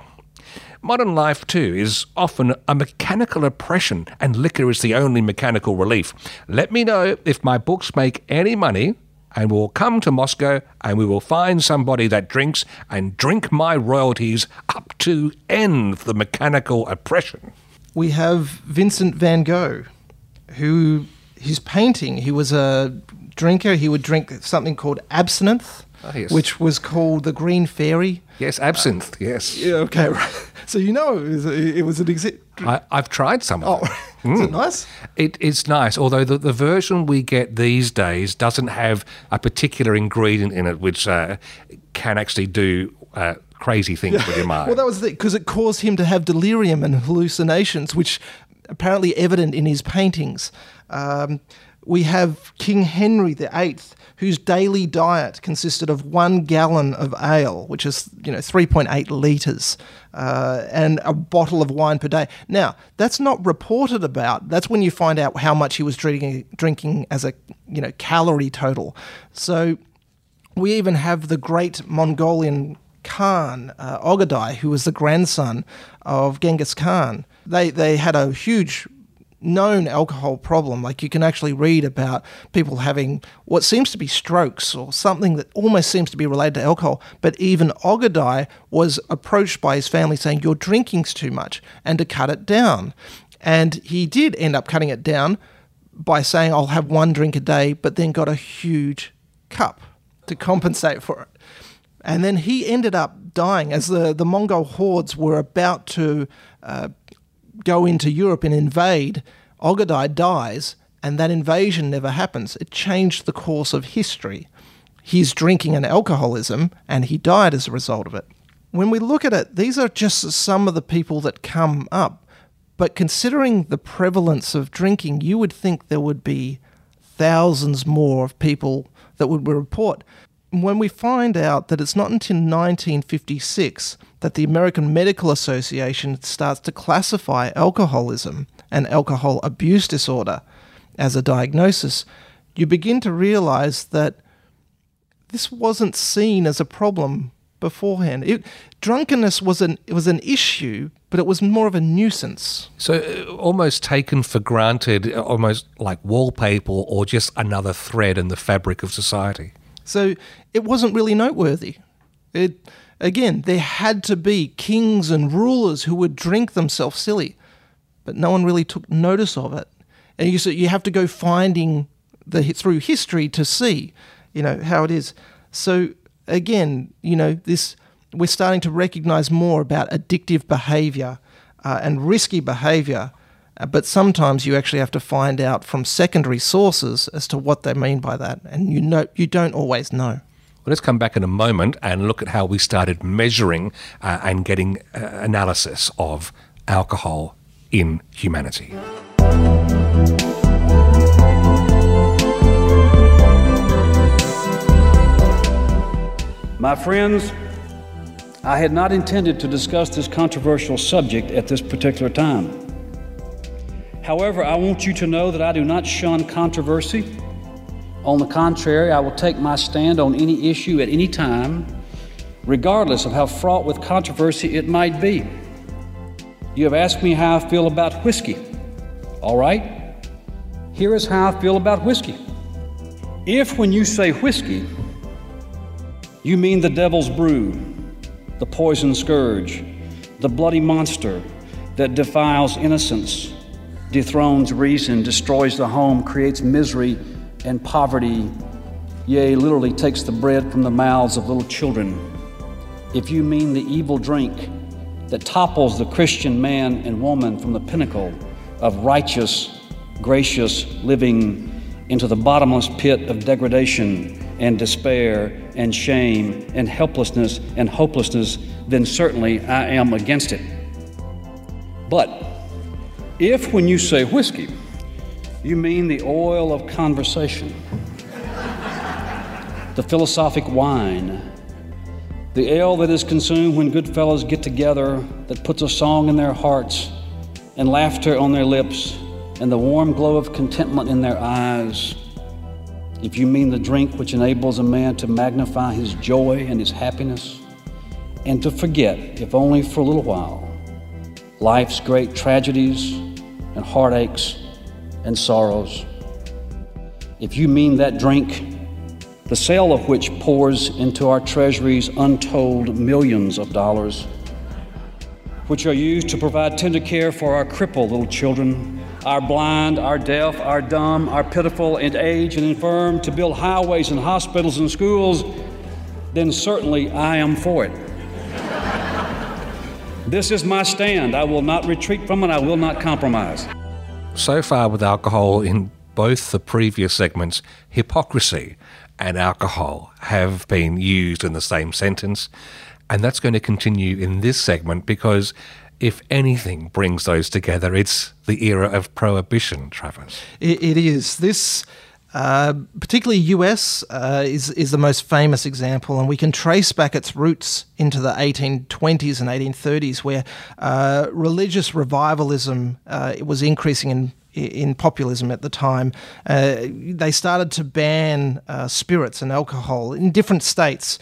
Modern life, too, is often a mechanical oppression, and liquor is the only mechanical relief. Let me know if my books make any money, and we'll come to Moscow and we will find somebody that drinks and drink my royalties up to end the mechanical oppression. We have Vincent van Gogh, who his painting, he was a drinker. He would drink something called absinthe Ah, yes. which was called the Green Fairy. Yes, absinthe, yes. Yeah, okay, right. So you know it was, it was an exit. I, I've tried some of Oh, it. is it nice? It is nice, although the, the version we get these days doesn't have a particular ingredient in it which uh, can actually do uh, crazy things with your mind. Well, that was because it caused him to have delirium and hallucinations, which apparently evident in his paintings. Um, we have King Henry VIII, whose daily diet consisted of one gallon of ale, which is you know 3.8 liters, uh, and a bottle of wine per day. Now that's not reported about. That's when you find out how much he was drinking, drinking as a you know calorie total. So we even have the great Mongolian Khan, uh, Ogadai, who was the grandson of Genghis Khan. They, they had a huge known alcohol problem. Like you can actually read about people having what seems to be strokes or something that almost seems to be related to alcohol. But even Ogadai was approached by his family saying, You're drinking's too much, and to cut it down. And he did end up cutting it down by saying, I'll have one drink a day, but then got a huge cup to compensate for it. And then he ended up dying as the, the Mongol hordes were about to uh, go into Europe and invade. Ogadai dies, and that invasion never happens. It changed the course of history. His drinking and alcoholism, and he died as a result of it. When we look at it, these are just some of the people that come up. But considering the prevalence of drinking, you would think there would be thousands more of people that would report. When we find out that it's not until 1956 that the American Medical Association starts to classify alcoholism and alcohol abuse disorder as a diagnosis, you begin to realize that this wasn't seen as a problem beforehand. It, drunkenness was an it was an issue, but it was more of a nuisance. So uh, almost taken for granted, uh, almost like wallpaper or just another thread in the fabric of society. So it wasn't really noteworthy. It again, there had to be kings and rulers who would drink themselves silly, but no one really took notice of it. And you so you have to go finding the through history to see, you know, how it is. So again, you know, this we're starting to recognize more about addictive behavior uh, and risky behavior. Uh, but sometimes you actually have to find out from secondary sources as to what they mean by that, and you know you don't always know. Well, let's come back in a moment and look at how we started measuring uh, and getting uh, analysis of alcohol in humanity. My friends, I had not intended to discuss this controversial subject at this particular time. However, I want you to know that I do not shun controversy. On the contrary, I will take my stand on any issue at any time, regardless of how fraught with controversy it might be. You have asked me how I feel about whiskey. All right, here is how I feel about whiskey. If, when you say whiskey, you mean the devil's brew, the poison scourge, the bloody monster that defiles innocence, dethrones reason, destroys the home, creates misery and poverty, yea, literally takes the bread from the mouths of little children. If you mean the evil drink that topples the Christian man and woman from the pinnacle of righteous, gracious living into the bottomless pit of degradation and despair and shame and helplessness and hopelessness, then certainly I am against it. But if, when you say whiskey, you mean the oil of conversation, the philosophic wine, the ale that is consumed when good fellows get together, that puts a song in their hearts and laughter on their lips and the warm glow of contentment in their eyes, if you mean the drink which enables a man to magnify his joy and his happiness, and to forget, if only for a little while, life's great tragedies and heartaches and sorrows. If you mean that drink, the sale of which pours into our treasuries untold millions of dollars, which are used to provide tender care for our crippled little children, our blind, our deaf, our dumb, our pitiful and aged and infirm, to build highways and hospitals and schools, then certainly I am for it. This is my stand. I will not retreat from it. I will not compromise. So far, with alcohol in both the previous segments, hypocrisy and alcohol have been used in the same sentence. And that's going to continue in this segment because if anything brings those together, it's the era of prohibition, Travis. it, it is. This. Uh, particularly US uh, is is the most famous example, and we can trace back its roots into the 1820s and 1830s, where uh, religious revivalism uh, was increasing in in populism at the time. Uh, they started to ban uh, spirits and alcohol in different states.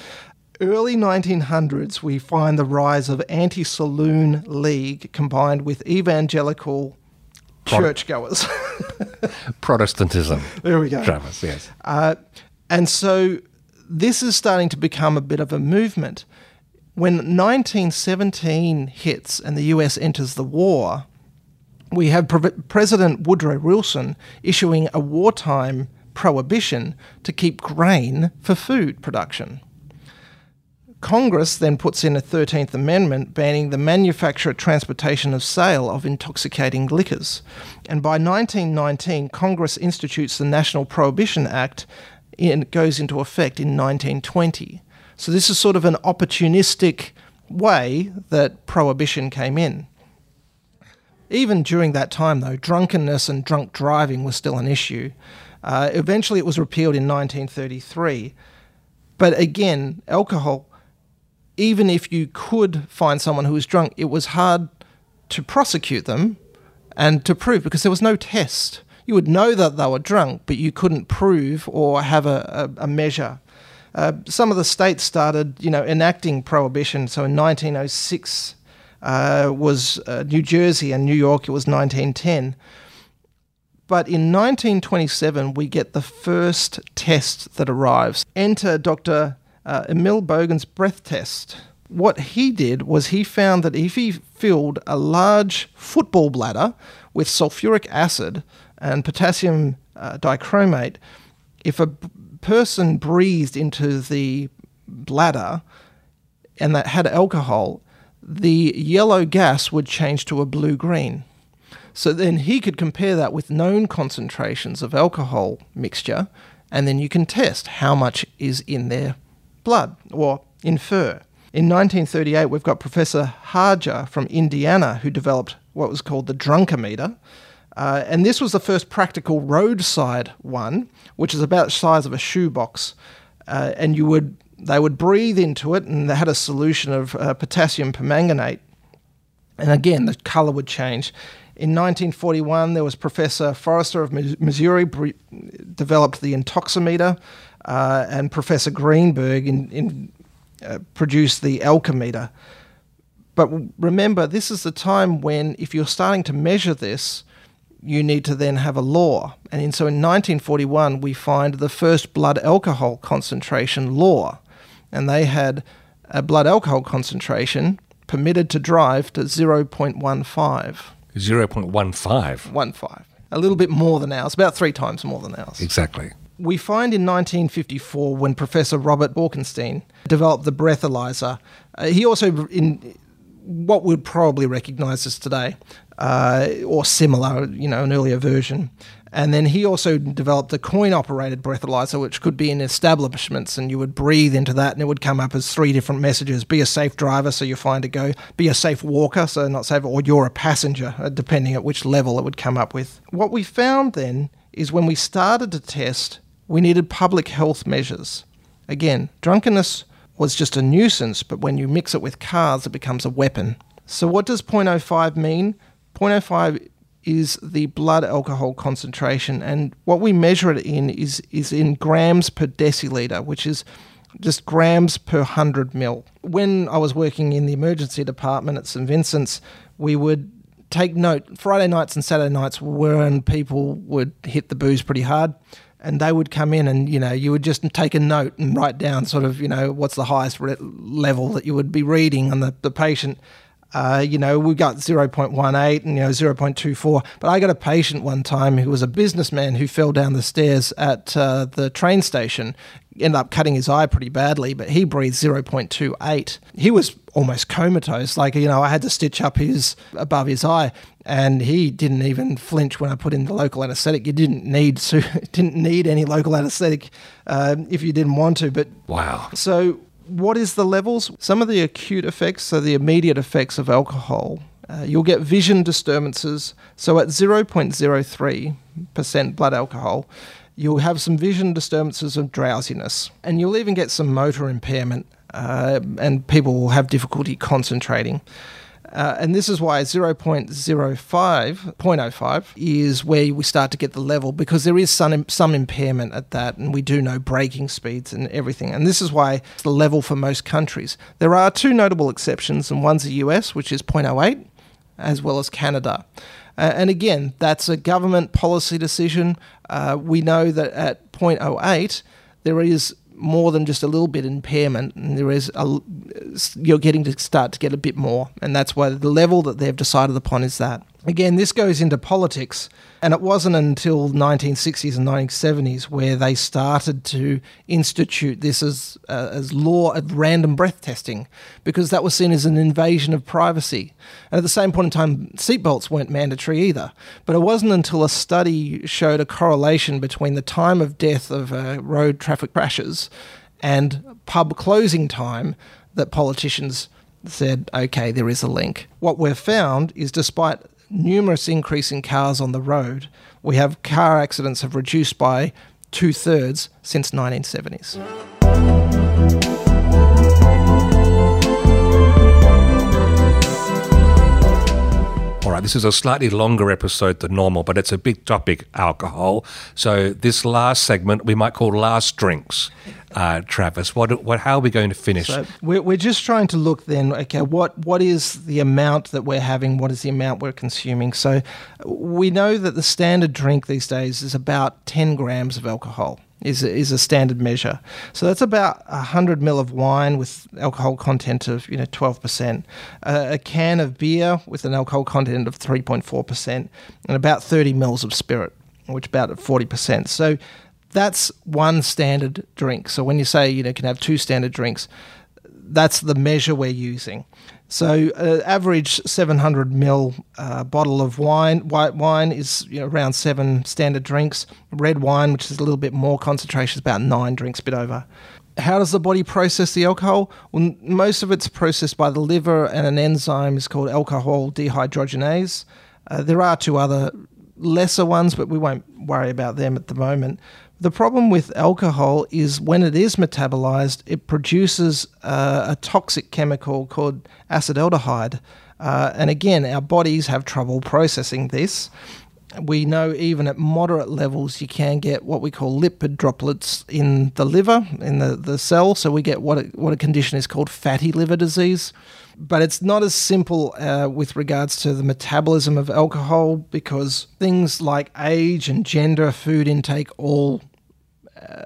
Early 1900s, we find the rise of anti-saloon league combined with evangelical churchgoers. Protestantism. there we go. Travis, yes. Uh, and so this is starting to become a bit of a movement. When 1917 hits and the US enters the war, we have Pre- President Woodrow Wilson issuing a wartime prohibition to keep grain for food production. Congress then puts in a 13th Amendment banning the manufacture, transportation, of sale of intoxicating liquors. And by 1919, Congress institutes the National Prohibition Act and it goes into effect in 1920. So this is sort of an opportunistic way that prohibition came in. Even during that time, though, drunkenness and drunk driving was still an issue. Uh, eventually, it was repealed in 1933. But again, alcohol even if you could find someone who was drunk, it was hard to prosecute them and to prove because there was no test. You would know that they were drunk, but you couldn't prove or have a, a, a measure. Uh, some of the states started, you know, enacting prohibition. So in 1906 uh, was uh, New Jersey and New York. It was 1910. But in 1927, we get the first test that arrives. Enter Dr uh, Emil Bogen's breath test. What he did was he found that if he filled a large football bladder with sulfuric acid and potassium uh, dichromate, if a b- person breathed into the bladder and that had alcohol, the yellow gas would change to a blue green. So then he could compare that with known concentrations of alcohol mixture, and then you can test how much is in there blood or infer. In 1938, we've got Professor Harger from Indiana who developed what was called the drunkometer. Uh, and this was the first practical roadside one, which is about the size of a shoebox. Uh, and you would they would breathe into it, and they had a solution of uh, potassium permanganate. And again, the color would change. In 1941, there was Professor Forrester of Missouri developed the intoximeter, uh, and Professor Greenberg in, in, uh, produced the Alcometer. But remember, this is the time when, if you're starting to measure this, you need to then have a law. And in, so in 1941, we find the first blood alcohol concentration law. And they had a blood alcohol concentration permitted to drive to 0.15. 0.15. One five. A little bit more than ours, about three times more than ours. Exactly. We find in 1954 when Professor Robert Borkenstein developed the breathalyzer, uh, he also, in what we'd probably recognise as today, uh, or similar, you know, an earlier version. And then he also developed a coin operated breathalyzer, which could be in establishments, and you would breathe into that, and it would come up as three different messages be a safe driver, so you're fine to go, be a safe walker, so not safe, or you're a passenger, uh, depending at which level it would come up with. What we found then is when we started to test, we needed public health measures. Again, drunkenness was just a nuisance, but when you mix it with cars, it becomes a weapon. So, what does 0.05 mean? 0.05 is the blood alcohol concentration, and what we measure it in is, is in grams per deciliter, which is just grams per 100 mil. When I was working in the emergency department at St. Vincent's, we would take note. Friday nights and Saturday nights were when people would hit the booze pretty hard. And they would come in, and you know, you would just take a note and write down sort of, you know, what's the highest re- level that you would be reading on the, the patient. Uh, you know, we got 0.18 and, you know, 0.24. But I got a patient one time who was a businessman who fell down the stairs at uh, the train station, ended up cutting his eye pretty badly, but he breathed 0.28. He was almost comatose. Like, you know, I had to stitch up his above his eye. And he didn't even flinch when I put in the local anaesthetic. You didn't need to, didn't need any local anaesthetic uh, if you didn't want to. But Wow. so, what is the levels? Some of the acute effects, so the immediate effects of alcohol, uh, you'll get vision disturbances. So, at 0.03% blood alcohol, you'll have some vision disturbances of drowsiness, and you'll even get some motor impairment, uh, and people will have difficulty concentrating. Uh, and this is why 0.05, 0.05 is where we start to get the level because there is some, some impairment at that, and we do know braking speeds and everything. And this is why it's the level for most countries. There are two notable exceptions, and one's the US, which is 0.08, as well as Canada. Uh, and again, that's a government policy decision. Uh, we know that at 0.08, there is more than just a little bit impairment, and there is a, you're getting to start to get a bit more, and that's why the level that they've decided upon is that. Again, this goes into politics, and it wasn't until 1960s and 1970s where they started to institute this as uh, as law of random breath testing, because that was seen as an invasion of privacy. And at the same point in time, seatbelts weren't mandatory either. But it wasn't until a study showed a correlation between the time of death of uh, road traffic crashes and pub closing time that politicians said, okay, there is a link. What we've found is despite numerous increase in cars on the road, we have car accidents have reduced by two thirds since 1970s. All right, this is a slightly longer episode than normal, but it's a big topic alcohol. So, this last segment we might call Last Drinks. Uh, Travis, what, what, how are we going to finish? So we're, we're just trying to look then, okay, what, what is the amount that we're having? What is the amount we're consuming? So we know that the standard drink these days is about 10 grams of alcohol. Is is a standard measure, so that's about hundred ml of wine with alcohol content of you know twelve percent, uh, a can of beer with an alcohol content of three point four percent, and about thirty mils of spirit, which about forty percent. So that's one standard drink. So when you say you know can have two standard drinks, that's the measure we're using. So uh, average 700 ml uh, bottle of wine, white wine is you know, around seven standard drinks. Red wine, which is a little bit more concentration, is about nine drinks, a bit over. How does the body process the alcohol? Well, most of it's processed by the liver and an enzyme is called alcohol dehydrogenase. Uh, there are two other lesser ones, but we won't worry about them at the moment. The problem with alcohol is when it is metabolized, it produces uh, a toxic chemical called acetaldehyde. Uh, and again, our bodies have trouble processing this. We know even at moderate levels, you can get what we call lipid droplets in the liver, in the, the cell. So we get what a, what a condition is called fatty liver disease. But it's not as simple uh, with regards to the metabolism of alcohol because things like age and gender, food intake all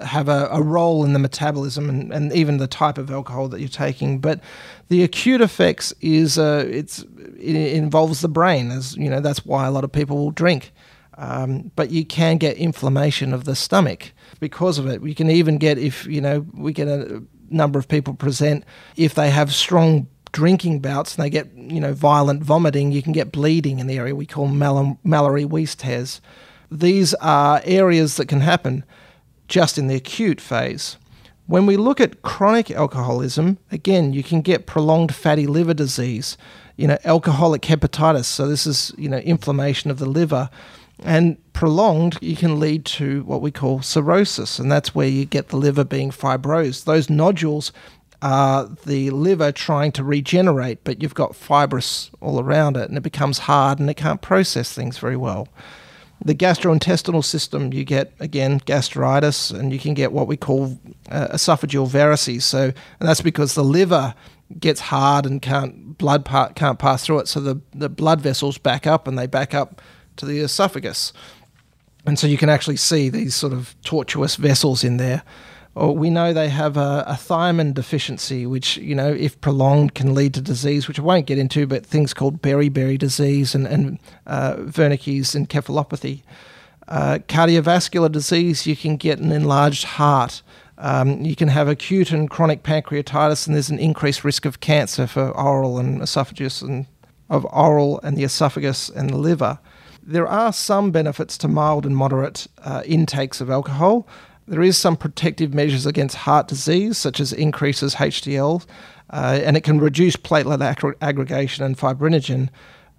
have a, a, role in the metabolism and, and, even the type of alcohol that you're taking. But the acute effects is uh, it's it involves the brain, as you know. That's why a lot of people will drink. Um, but you can get inflammation of the stomach because of it. We can even get if you know we get a number of people present if they have strong drinking bouts and they get you know violent vomiting, you can get bleeding in the area we call Mal- Mallory-Weiss These are areas that can happen just in the acute phase. When we look at chronic alcoholism, again, you can get prolonged fatty liver disease, you know, alcoholic hepatitis. So this is, you know, inflammation of the liver. And prolonged, you can lead to what we call cirrhosis, and that's where you get the liver being fibrosed. Those nodules are the liver trying to regenerate, but you've got fibrous all around it, and it becomes hard and it can't process things very well. The gastrointestinal system, you get again gastritis, and you can get what we call uh, esophageal varices. So, and that's because the liver gets hard and can't blood pa- can't pass through it. So the the blood vessels back up, and they back up to the esophagus. And so you can actually see these sort of tortuous vessels in there. Or we know they have a, a, thiamine deficiency, which, you know, if prolonged can lead to disease, which I won't get into, but things called beriberi disease and, and uh, Wernicke's encephalopathy. Uh, cardiovascular disease, you can get an enlarged heart. Um, you can have acute and chronic pancreatitis, and there's an increased risk of cancer for oral and esophagus and of oral and the esophagus and the liver. There are some benefits to mild and moderate uh, intakes of alcohol. There is some protective measures against heart disease, such as increases HDL, uh, and it can reduce platelet ag- aggregation and fibrinogen.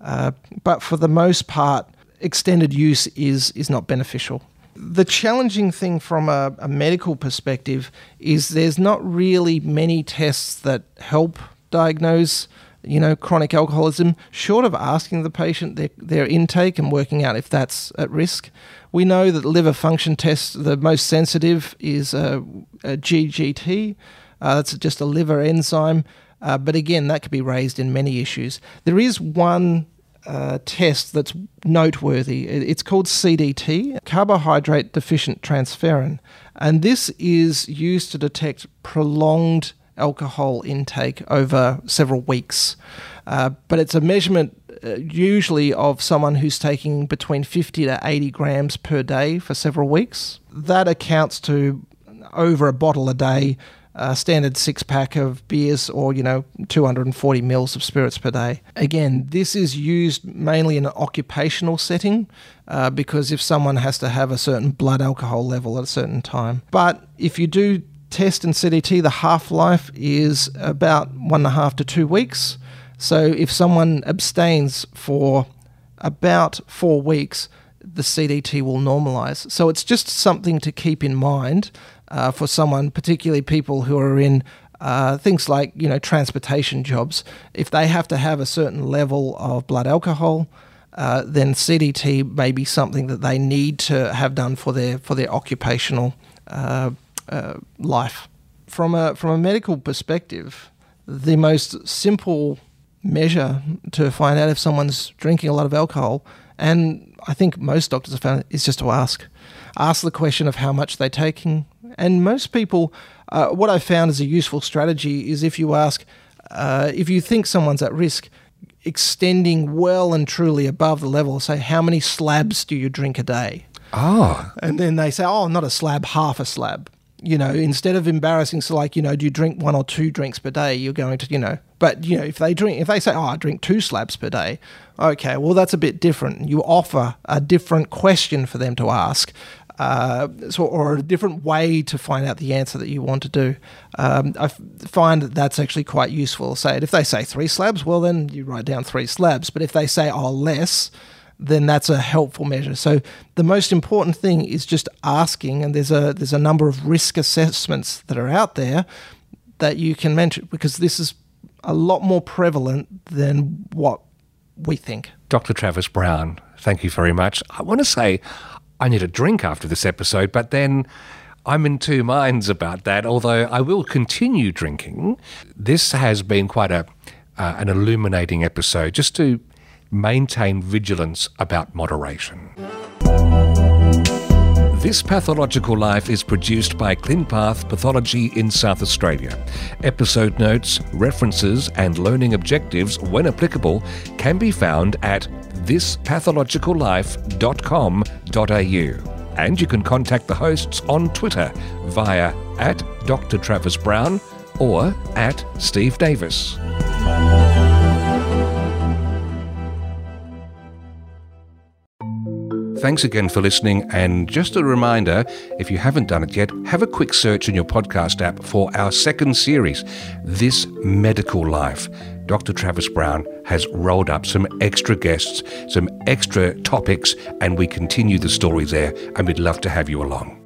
Uh, but for the most part, extended use is is not beneficial. The challenging thing from a, a medical perspective is there's not really many tests that help diagnose you know, chronic alcoholism, short of asking the patient their, their intake and working out if that's at risk. We know that liver function tests, the most sensitive is a, a GGT. Uh, that's just a liver enzyme. Uh, but again, that could be raised in many issues. There is one uh, test that's noteworthy. It's called CDT, carbohydrate deficient transferrin. And this is used to detect prolonged alcohol intake over several weeks. Uh, but it's a measurement uh, usually of someone who's taking between 50 to 80 grams per day for several weeks. That accounts to over a bottle a day, a standard six pack of beers, or you know 240 mils of spirits per day. Again, this is used mainly in an occupational setting uh, because if someone has to have a certain blood alcohol level at a certain time. But if you do test in CDT, the half life is about one and a half to two weeks. So if someone abstains for about four weeks, the CDT will normalize. So it's just something to keep in mind uh, for someone, particularly people who are in uh, things like you know transportation jobs. If they have to have a certain level of blood alcohol, uh, then CDT may be something that they need to have done for their for their occupational uh, uh, life. From a from a medical perspective, the most simple measure to find out if someone's drinking a lot of alcohol, and I think most doctors have found it, is just to ask, ask the question of how much they're taking. And most people, uh, what I found is a useful strategy is if you ask, uh, if you think someone's at risk, extending well and truly above the level, say, how many slabs do you drink a day? Oh. And then they say, oh, not a slab, half a slab you know, instead of embarrassing, so like, you know, do you drink one or two drinks per day? You're going to, you know, but, you know, if they drink, if they say, oh, I drink two slabs per day, okay, well, that's a bit different. You offer a different question for them to ask. Uh, so, or a different way to find out the answer that you want to do. Um, I find that that's actually quite useful. Say if they say three slabs, well then you write down three slabs. But if they say oh less, then that's a helpful measure. So the most important thing is just asking, and there's a there's a number of risk assessments that are out there that you can mention because this is a lot more prevalent than what we think. Dr. Travis Brown, thank you very much. I want to say I need a drink after this episode, but then I'm in two minds about that. Although I will continue drinking, this has been quite a uh, an illuminating episode just to maintain vigilance about moderation. This Pathological Life is produced by ClinPath Pathology in South Australia. Episode notes, references, and learning objectives, when applicable, can be found at thispathologicallife.com.au. And you can contact the hosts on Twitter via at Dr. Travis Brown or at Steve Davis. Thanks again for listening. And just a reminder if you haven't done it yet, have a quick search in your podcast app for our second series, This Medical Life. Dr. Travis Brown has rolled up some extra guests, some extra topics, and we continue the story there. And we'd love to have you along.